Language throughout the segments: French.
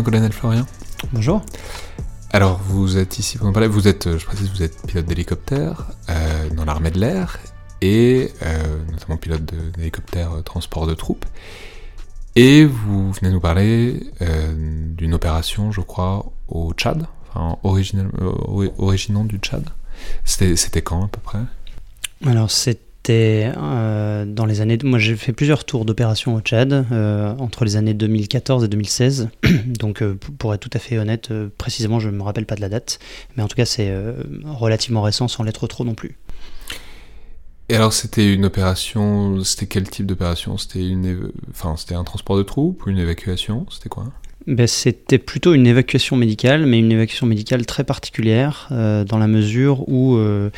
Lieutenant-colonel Florian. Bonjour. Alors, vous êtes ici pour nous parler, vous êtes, je précise, vous êtes pilote d'hélicoptère euh, dans l'armée de l'air et euh, notamment pilote d'hélicoptère euh, transport de troupes. Et vous venez nous parler d'une opération, je crois, au Tchad, enfin, originant du Tchad. C'était quand à peu près? Alors, c'est c'était euh, dans les années. Moi, j'ai fait plusieurs tours d'opération au Tchad euh, entre les années 2014 et 2016. Donc, euh, pour être tout à fait honnête, précisément, je ne me rappelle pas de la date. Mais en tout cas, c'est relativement récent sans l'être trop non plus. Et alors, c'était une opération. C'était quel type d'opération? C'était une, enfin, c'était un transport de troupes ou une évacuation? C'était quoi? Ben, C'était plutôt une évacuation médicale, mais une évacuation médicale très particulière, dans la mesure où euh,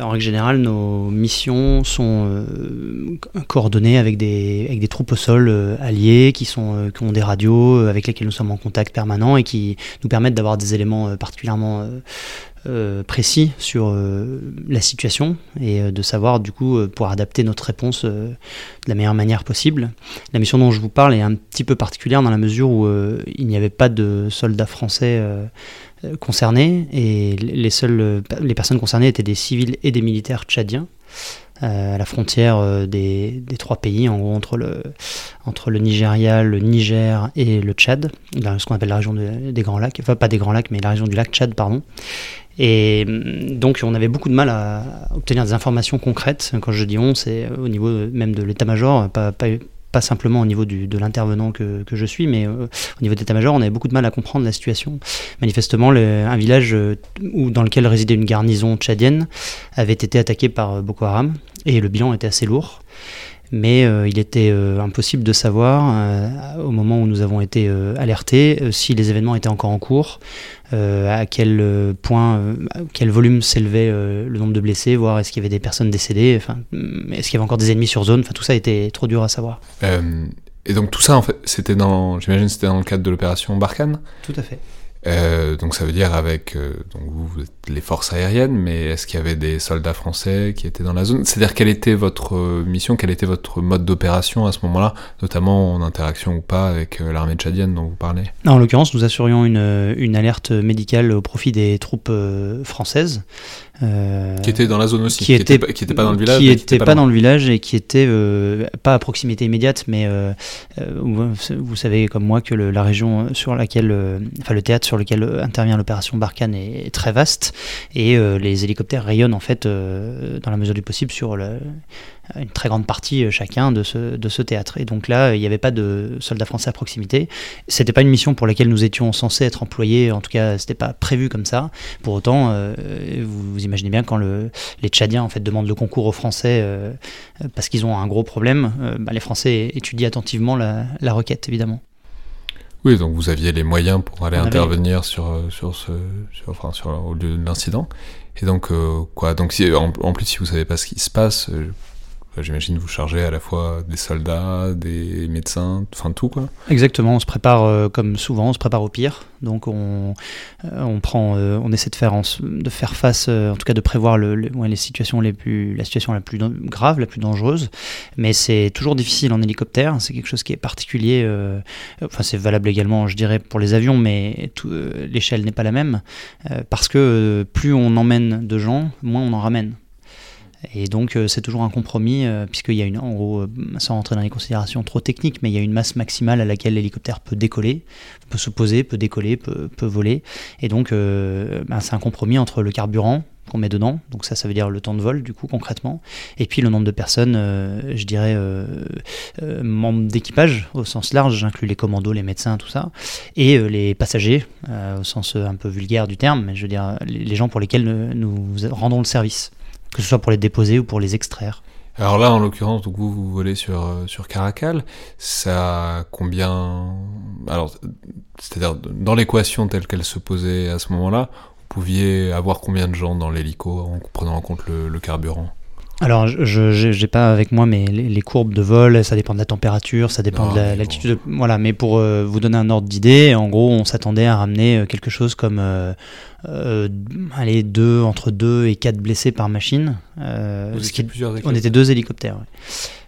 en règle générale, nos missions sont euh, coordonnées avec des, avec des troupes au sol euh, alliées qui, sont, qui ont des radios avec lesquelles nous sommes en contact permanent et qui nous permettent d'avoir des éléments particulièrement précis sur la situation et de savoir du coup pour adapter notre réponse de la meilleure manière possible. La mission dont je vous parle est un petit peu particulière dans la mesure où il n'y avait pas de soldats français euh, concernés et les seules euh, les personnes concernées étaient des civils et des militaires tchadiens euh, à la frontière des, des, trois pays, en gros entre le, entre le Nigeria, le Niger et le Tchad, ce qu'on appelle la région des Grands Lacs, enfin pas des Grands Lacs, mais la région du lac Tchad, pardon. Et mm, donc on avait beaucoup de mal à obtenir des informations concrètes. Quand je dis on, c'est au niveau même de l'état-major, pas, pas simplement au niveau de l'intervenant que, je suis, mais euh, au niveau d'état-major, on avait beaucoup de mal à comprendre la situation. Manifestement, le, un village euh, où, dans lequel résidait une garnison tchadienne avait été attaqué par Boko Haram, et le bilan était assez lourd mais euh, il était euh, impossible de savoir, euh, au moment où nous avons été alertés, si les événements étaient encore en cours, à quel point, à quel volume s'élevait le nombre de blessés, voir est-ce qu'il y avait des personnes décédées, enfin, est-ce qu'il y avait encore des ennemis sur zone, enfin tout ça était trop dur à savoir. et donc tout ça, en fait, c'était dans, j'imagine, c'était dans le cadre de l'opération Barkhane? Tout à fait. Euh, donc ça veut dire avec euh, donc vous, les forces aériennes, mais est-ce qu'il y avait des soldats français qui étaient dans la zone? C'est-à-dire quelle était votre euh, mission, quel était votre mode d'opération à ce moment-là, notamment en interaction ou pas avec l'armée tchadienne dont vous parlez? En l'occurrence, nous assurions une, une, alerte médicale au profit des troupes françaises. qui étaient dans la zone aussi, qui n'étaient qui pas dans le village, qui n'étaient pas, dans le village et qui étaient pas à proximité immédiate, mais vous, vous, savez comme moi que le, la région sur laquelle, enfin le théâtre sur sur lequel euh, intervient l'opération Barkhane est, très vaste et euh, les hélicoptères rayonnent en fait euh, dans la mesure du possible sur une très grande partie chacun de ce, théâtre. Et donc là, il n'y avait pas de soldats français à proximité. C'était pas une mission pour laquelle nous étions censés être employés, en tout cas, c'était pas prévu comme ça. Pour autant, vous, imaginez bien quand le, les Tchadiens en fait demandent le concours aux Français parce qu'ils ont un gros problème, bah, les Français étudient attentivement la requête évidemment. Oui, donc vous aviez les moyens pour aller intervenir sur, euh, sur ce, sur, enfin, sur, au lieu de l'incident. Et donc, euh, quoi, donc si, en, plus, si vous savez pas ce qui se passe, euh, J'imagine vous chargez à la fois des soldats, des médecins, enfin tout quoi. Exactement, on se prépare euh, comme souvent, on se prépare au pire. Donc on, euh, on euh, essaie de faire, de faire face, en tout cas de prévoir le, les situations les plus, la situation la plus grave, la plus dangereuse. Mais c'est toujours difficile en hélicoptère. C'est quelque chose qui est particulier. enfin c'est valable également, je dirais, pour les avions, mais l'échelle n'est pas la même parce que plus on emmène de gens, moins on en ramène. Et donc euh, c'est toujours un compromis, euh, puisqu'il y a une, en gros, euh, sans rentrer dans les considérations trop techniques, mais il y a une masse maximale à laquelle l'hélicoptère peut décoller, peut se poser, peut décoller, peut, peut voler. Et donc ben, c'est un compromis entre le carburant qu'on met dedans, donc ça ça veut dire le temps de vol du coup concrètement, et puis le nombre de personnes, je dirais membres d'équipage au sens large, j'inclus les commandos, les médecins, tout ça, et les passagers au sens un peu vulgaire du terme, mais je veux dire les gens pour lesquels nous rendons le service que ce soit pour les déposer ou pour les extraire. Alors là, en l'occurrence, vous, vous volez sur, euh, sur Caracal, ça combien... Alors, c'est-à-dire, dans l'équation telle qu'elle se posait à ce moment-là, vous pouviez avoir combien de gens dans l'hélico en prenant en compte le carburant? Alors, je n'ai pas avec moi mais les, courbes de vol, ça dépend de la température, ça dépend de l'altitude. voilà, mais pour euh, vous donner un ordre d'idée, en gros, on s'attendait à ramener euh, quelque chose comme euh, allez, deux, entre 2 et 4 blessés par machine. Vous ce qui, on était deux hélicoptères.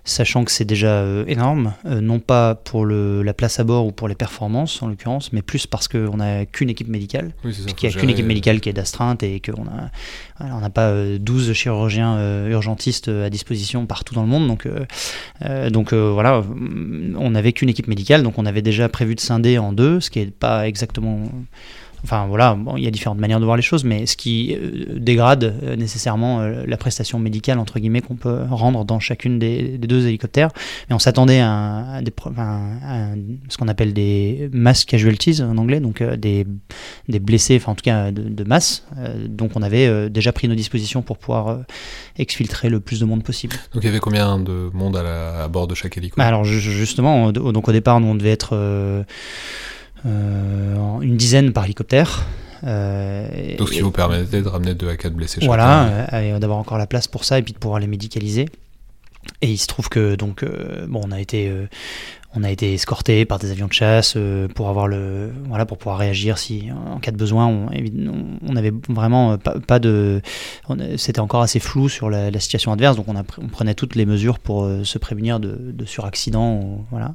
Sachant que c'est déjà euh, énorme, euh, non pas pour le, la place à bord ou pour les performances en l'occurrence, mais plus parce qu'on n'a qu'une équipe médicale, Oui, qu'il n'y a qu'une équipe médicale qui est d'astreinte et qu'on a, voilà, on n'a pas euh, 12 chirurgiens euh, urgentistes à disposition partout dans le monde. Donc, euh, donc euh, voilà, on n'avait qu'une équipe médicale, donc on avait déjà prévu de scinder en deux, ce qui n'est pas exactement. Enfin voilà, bon, il y a différentes manières de voir les choses, mais ce qui euh, dégrade euh, nécessairement euh, la prestation médicale entre guillemets qu'on peut rendre dans chacune des, des deux hélicoptères. Mais on s'attendait à, à des, ce qu'on appelle des mass casualties en anglais, donc des, des blessés, enfin en tout cas de, de masse. Donc on avait déjà pris nos dispositions pour pouvoir exfiltrer le plus de monde possible. Donc il y avait combien de monde à, la- à bord de chaque hélico? Bah alors ju- justement, donc au départ, nous on devait être euh, une dizaine par hélicoptère. Euh, Donc ce qui vous permettait de ramener 2 à 4 blessés chacun. voilà, euh, et d'avoir encore la place pour ça et puis de pouvoir les médicaliser. Et il se trouve que donc euh, bon, on a été euh, on a été escorté par des avions de chasse euh, pour avoir le voilà pour pouvoir réagir si en cas de besoin. On, on- avait vraiment euh, pas, pas de c'était encore assez flou sur la, la situation adverse, donc on, a, pr- on prenait toutes les mesures pour euh, se prémunir de, de suraccident, ou- voilà.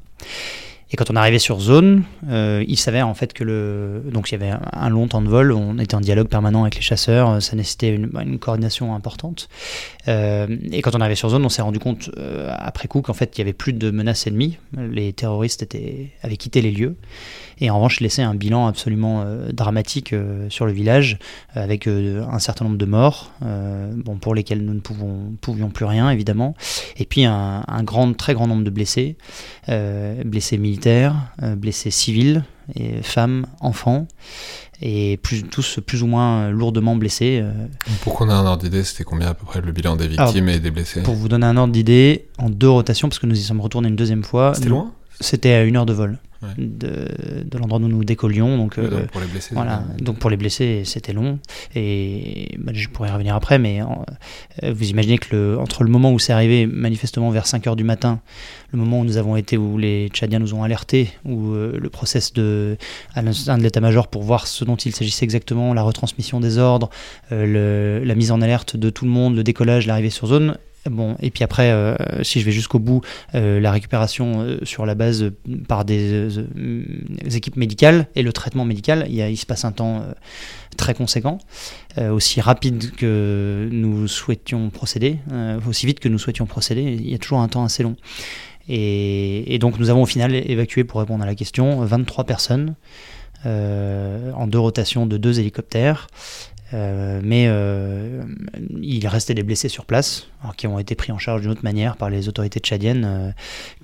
Et quand on arrivait sur zone, euh, il s'avère en fait que le donc il y avait un, long temps de vol, on était en dialogue permanent avec les chasseurs, euh, ça nécessitait une, coordination importante. Euh, et quand on arrivait sur zone, on s'est rendu compte euh, après coup qu'en fait il y avait plus de menaces ennemies, les terroristes étaient avaient quitté les lieux et en revanche laissé un bilan absolument euh, dramatique euh, sur le village euh, avec un certain nombre de morts, bon pour lesquels nous ne pouvons, pouvions plus rien évidemment, et puis un, un grand très grand nombre de blessés, blessés militaires, blessés civils, et femmes, enfants, et plus, tous plus ou moins lourdement blessés. Pour qu'on ait un ordre d'idée, c'était combien à peu près le bilan des victimes et des blessés? Pour vous donner un ordre d'idée, en deux rotations, parce que nous y sommes retournés une deuxième fois, C'était loin? C'était à une heure de vol Ouais. de, de l'endroit où nous décollions, donc... Oui, euh, donc, Pour les blessés voilà, donc pour les blessés, c'était long. Et bah, je pourrais y revenir après, mais euh, vous imaginez que le, entre le moment où c'est arrivé, manifestement vers 5 heures du matin, le moment où nous avons été, où les Tchadiens nous ont alertés, où euh, le process de, à l'un de l'état-major pour voir ce dont il s'agissait exactement, la retransmission des ordres, le- la mise en alerte de tout le monde, le décollage, l'arrivée sur zone. Bon, et puis après, euh, si je vais jusqu'au bout, euh, la récupération euh, sur la base par des, équipes médicales et le traitement médical, il, se passe un temps très conséquent, aussi rapide que nous souhaitions procéder, aussi vite que nous souhaitions procéder, il y a toujours un temps assez long. Et, donc nous avons au final évacué, pour répondre à la question, 23 personnes en deux rotations de deux hélicoptères. Euh, mais euh, il restait des blessés sur place, alors qui ont été pris en charge d'une autre manière par les autorités tchadiennes,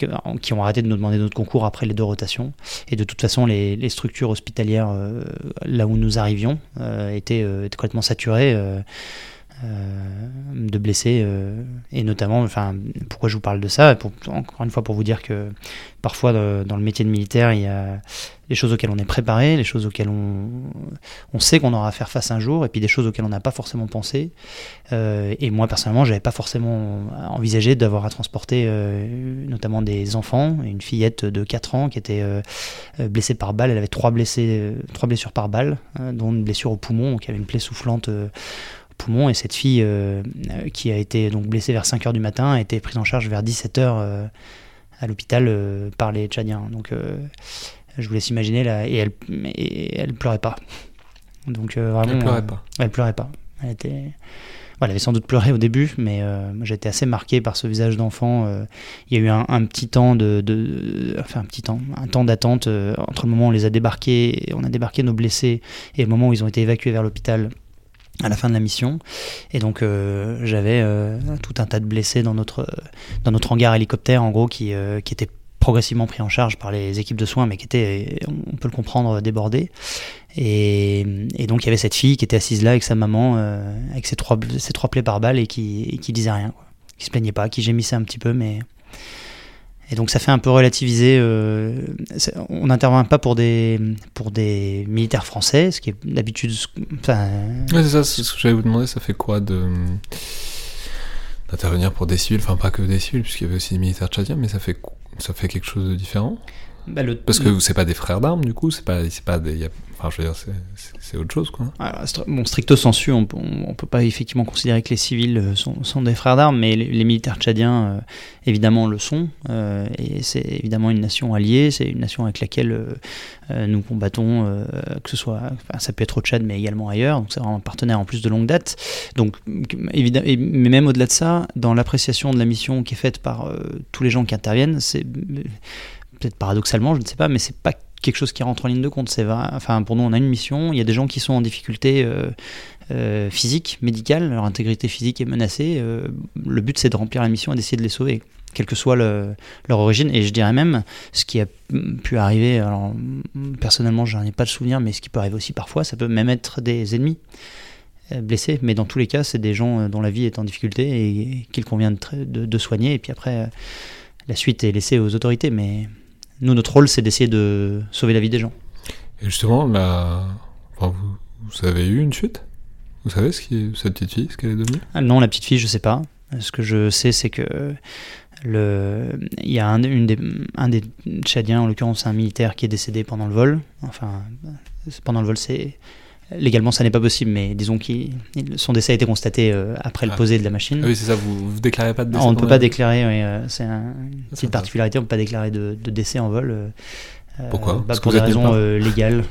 euh, qui ont arrêté de nous demander notre concours après les deux rotations. Et de toute façon, les, structures hospitalières euh, là où nous arrivions euh, étaient, étaient complètement saturées. euh, de blessés euh, et notamment enfin pourquoi je vous parle de ça pour, encore une fois pour vous dire que parfois dans, le métier de militaire il y a les choses auxquelles on est préparé les choses auxquelles on, on sait qu'on aura à faire face un jour et puis des choses auxquelles on n'a pas forcément pensé. Euh, et moi personnellement j'avais pas forcément envisagé d'avoir à transporter euh, notamment des enfants. Une fillette de 4 ans qui était blessée par balle. Elle avait trois blessés trois blessures par balle euh, dont une blessure au poumon donc y avait une plaie soufflante euh, poumon et cette fille euh, euh, qui a été donc blessée vers 5 heures du matin a été prise en charge vers 17 heures euh, à l'hôpital par les Tchadiens. Donc je vous laisse imaginer là et elle et elle pleurait pas. Donc euh, vraiment Elle pleurait euh, pas. elle pleurait pas. Elle était elle avait sans doute pleuré au début, mais euh, été assez marqué par ce visage d'enfant. il y a eu un, un petit temps de, de- enfin un petit temps, un temps d'attente entre le moment où on les a débarqués, on a débarqué nos blessés, et le moment où ils ont été évacués vers l'hôpital à la fin de la mission. Et donc euh, j'avais euh, tout un tas de blessés dans notre dans notre hangar hélicoptère, en gros, qui euh, qui étaient progressivement pris en charge par les équipes de soins, mais qui étaient, on peut le comprendre, débordés. Et, et donc il y avait cette fille qui était assise là avec sa maman, euh, avec ses trois, ses trois plaies par balle et qui, et qui disait rien, quoi. qui se plaignait pas, qui gémissait un petit peu, mais et donc ça fait un peu relativiser. euh, on n'intervient pas pour des pour des militaires français, ce qui est d'habitude, enfin, Ouais, c'est ça, ce que j'allais vous demander, ça fait quoi de d'intervenir pour des civils, enfin pas que des civils, puisqu'il y avait aussi des militaires tchadiens, mais ça fait ça fait quelque chose de différent bah, Parce que c'est pas des frères d'armes, du coup, c'est pas, pas des, Enfin, je veux dire, c'est autre chose, quoi. bon, stricto sensu, on, on, peut pas effectivement considérer que les civils euh, sont, sont des frères d'armes, mais les, militaires tchadiens, euh, évidemment, le sont. Euh, et c'est évidemment une nation alliée, c'est une nation avec laquelle nous combattons, que ce soit, ça peut être au Tchad, mais également ailleurs. Donc c'est vraiment un partenaire en plus de longue date. Donc, évidemment, mais même au-delà de ça, dans l'appréciation de la mission qui est faite par tous les gens qui interviennent, c'est peut-être paradoxalement, je ne sais pas, mais c'est pas quelque chose qui rentre en ligne de compte. Enfin pour nous on a une mission. Il y a des gens qui sont en difficulté euh, euh, physique, médicale, leur intégrité physique est menacée. Euh, le but c'est de remplir la mission et d'essayer de les sauver, quelle que soit leur origine. Et je dirais même ce qui a pu arriver. Personnellement j'en ai pas de souvenir, mais ce qui peut arriver aussi parfois, ça peut même être des ennemis blessés, mais dans tous les cas, c'est des gens dont la vie est en difficulté et qu'il convient de, de, soigner. Et puis après, la suite est laissée aux autorités, mais nous, notre rôle, c'est d'essayer de sauver la vie des gens. Et justement, vous, avez eu une chute Vous savez ce qui cette petite fille, ce qu'elle est devenue? Ah, Non, la petite fille, je sais pas. Ce que je sais, c'est que le, il y a un, une des, un des Tchadiens, en l'occurrence un militaire, qui est décédé pendant le vol. Enfin, pendant le vol, c'est Légalement, ça n'est pas possible, mais disons que son décès a été constaté euh, après le ah. posé de la machine. Ah oui, c'est ça, vous ne déclarez pas de décès On ne peut pas déclarer, euh, c'est une petite particularité, on ne peut pas déclarer de, décès en vol. Euh, Pourquoi? bah, Pour des raisons légales.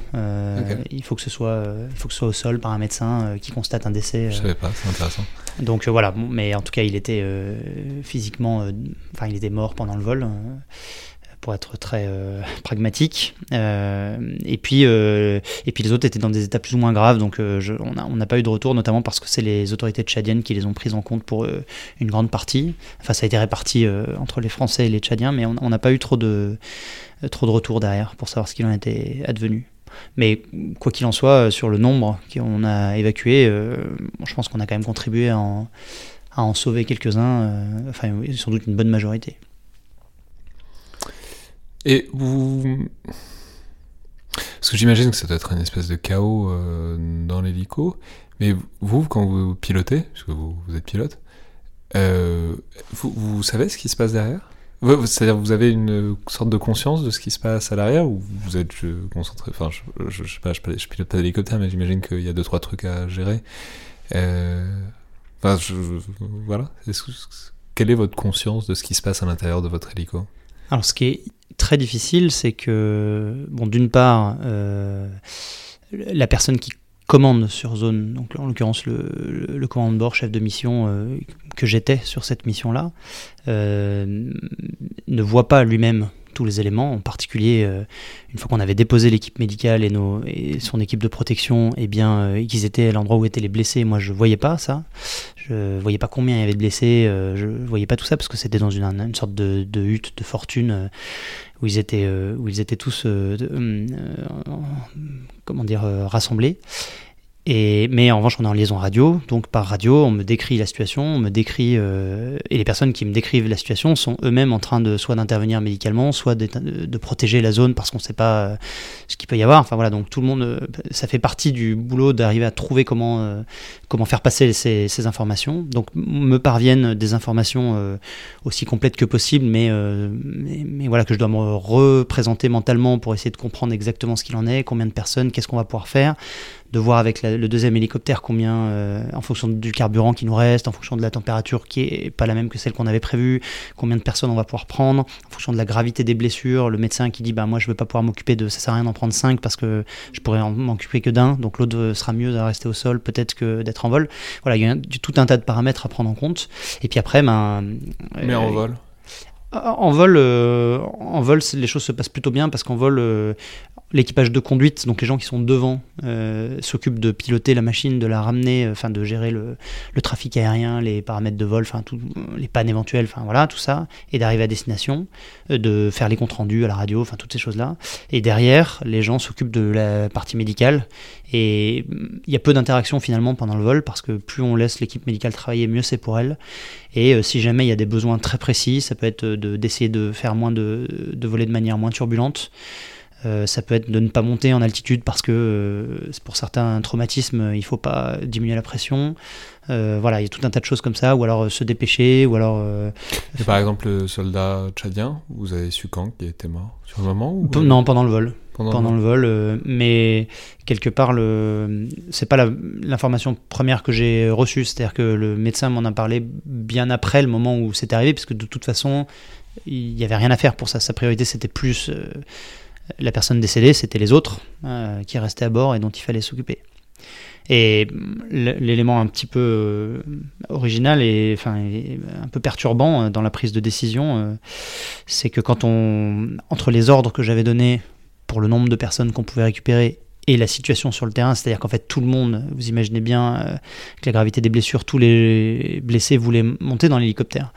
Il, faut que ce soit, il faut que ce soit au sol par un médecin qui constate un décès. Je ne savais pas, c'est intéressant. Donc voilà, mais en tout cas, il était physiquement, enfin, il était mort pendant le vol pour être très euh, pragmatique. Euh, et, puis, euh, et puis les autres étaient dans des états plus ou moins graves, donc on n'a pas eu de retour, notamment parce que c'est les autorités tchadiennes qui les ont prises en compte pour une grande partie. Enfin, ça a été réparti entre les Français et les Tchadiens, mais on n'a pas eu trop de, trop de retours derrière pour savoir ce qu'il en était advenu. Mais quoi qu'il en soit, sur le nombre qu'on a évacué, je pense qu'on a quand même contribué à en, à en sauver quelques-uns, enfin sans doute une bonne majorité. Et vous. Parce que j'imagine que ça doit être une espèce de chaos euh, dans l'hélico. Mais vous, quand vous pilotez, puisque vous, vous êtes pilote, euh, vous, savez ce qui se passe derrière? C'est-à-dire, vous avez une sorte de conscience de ce qui se passe à l'arrière ou vous êtes concentré Enfin, je, je, sais pas, je, je pilote pas d'hélicoptère, mais j'imagine qu'il y a deux trois trucs à gérer. Euh, enfin, je, voilà. quelle est votre conscience de ce qui se passe à l'intérieur de votre hélico? Alors, ce qui est très difficile, c'est que, bon, d'une part, euh, la personne qui commande sur zone, donc en l'occurrence le, commandant de bord, chef de mission euh, que j'étais sur cette mission-là, euh, ne voit pas lui-même tous les éléments, en particulier euh, une fois qu'on avait déposé l'équipe médicale et, nos, et son équipe de protection, et eh bien euh, qu'ils étaient à l'endroit où étaient les blessés, moi je voyais pas ça, je voyais pas combien il y avait de blessés, euh, je voyais pas tout ça parce que c'était dans une, sorte de, hutte de fortune où ils étaient où ils étaient tous comment dire rassemblés et, mais en revanche, on est en liaison radio, donc par radio, on me décrit la situation, on me décrit, euh, et les personnes qui me décrivent la situation sont eux-mêmes en train de soit d'intervenir médicalement, soit de, de, protéger la zone parce qu'on ne sait pas euh, ce qu'il peut y avoir. Enfin voilà, donc tout le monde, euh, ça fait partie du boulot d'arriver à trouver comment comment faire passer ces, informations. Donc me parviennent des informations aussi complètes que possible, mais, mais, mais voilà que je dois me représenter mentalement pour essayer de comprendre exactement ce qu'il en est, combien de personnes, qu'est-ce qu'on va pouvoir faire de voir avec le deuxième hélicoptère combien, euh, en fonction du carburant qui nous reste, en fonction de la température qui est pas la même que celle qu'on avait prévue, combien de personnes on va pouvoir prendre, en fonction de la gravité des blessures, le médecin qui dit bah moi je veux pas pouvoir m'occuper de ça sert à rien d'en prendre 5 parce que je pourrais m'occuper que d'un, donc l'autre sera mieux de rester au sol peut-être que d'être en vol. Voilà, il y a tout un tas de paramètres à prendre en compte. Et puis après, ben, mais en euh, vol. En vol, euh, en vol, les choses se passent plutôt bien parce qu'en vol, l'équipage de conduite, donc les gens qui sont devant, euh, s'occupent de piloter la machine, de la ramener, euh, enfin de gérer le, trafic aérien, les paramètres de vol, enfin les pannes éventuelles, enfin voilà tout ça, et d'arriver à destination, euh, de faire les comptes rendus à la radio, enfin toutes ces choses-là. Et derrière, les gens s'occupent de la partie médicale. Et il y a peu d'interactions finalement pendant le vol parce que plus on laisse l'équipe médicale travailler, mieux c'est pour elle. Et si jamais il y a des besoins très précis, ça peut être d'essayer de, faire moins de, de voler de manière moins turbulente. Ça peut être de ne pas monter en altitude parce que pour certains traumatismes, il ne faut pas diminuer la pression. voilà, il y a tout un tas de choses comme ça, ou alors se dépêcher, ou alors. par exemple, le soldat tchadien, vous avez su quand qui était mort? Sur le moment ou... Non, pendant le vol pendant, le vol. Euh, mais quelque part, le, c'est pas l'information première que j'ai reçue. C'est-à-dire que le médecin m'en a parlé bien après le moment où c'est arrivé, puisque de toute façon, il n'y avait rien à faire pour ça. Sa priorité, c'était plus euh, la personne décédée, c'était les autres euh, qui restaient à bord et dont il fallait s'occuper. Et l'élément un petit peu original et enfin un peu perturbant dans la prise de décision, c'est que quand on entre les ordres que j'avais donnés pour le nombre de personnes qu'on pouvait récupérer et la situation sur le terrain, c'est-à-dire qu'en fait tout le monde, vous imaginez bien, euh, avec la gravité des blessures, tous les blessés voulaient monter dans l'hélicoptère.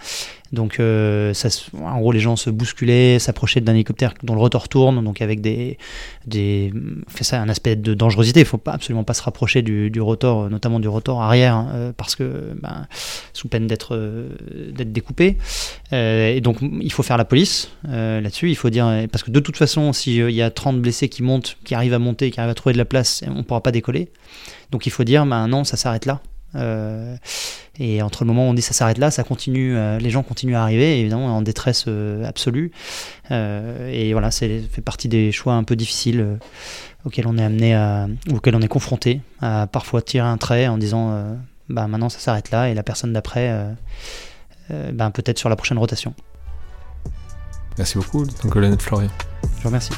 Donc, euh, ça, en gros, les gens se bousculaient, s'approchaient d'un hélicoptère dont le rotor tourne, donc avec des, des fait ça un aspect de dangerosité. Il faut absolument pas se rapprocher du, rotor, notamment du rotor arrière, hein, euh, parce que ben, sous peine d'être euh, découpé. et donc, il faut faire la police là-dessus. Il faut dire parce que de toute façon, s'il y a 30 blessés qui montent, qui arrivent à monter, qui arrivent à trouver de la place, on pourra pas décoller. Donc, il faut dire, ben non, ça s'arrête là. Euh, et entre le moment où on dit ça s'arrête là, ça continue, euh, les gens continuent à arriver, évidemment en détresse euh, absolue. et voilà, c'est fait partie des choix un peu difficiles auxquels on est amené à, auxquels on est confronté, à parfois tirer un trait en disant bah maintenant ça s'arrête là et la personne d'après, bah, peut-être sur la prochaine rotation. Merci beaucoup, colonel Florian. Je vous remercie.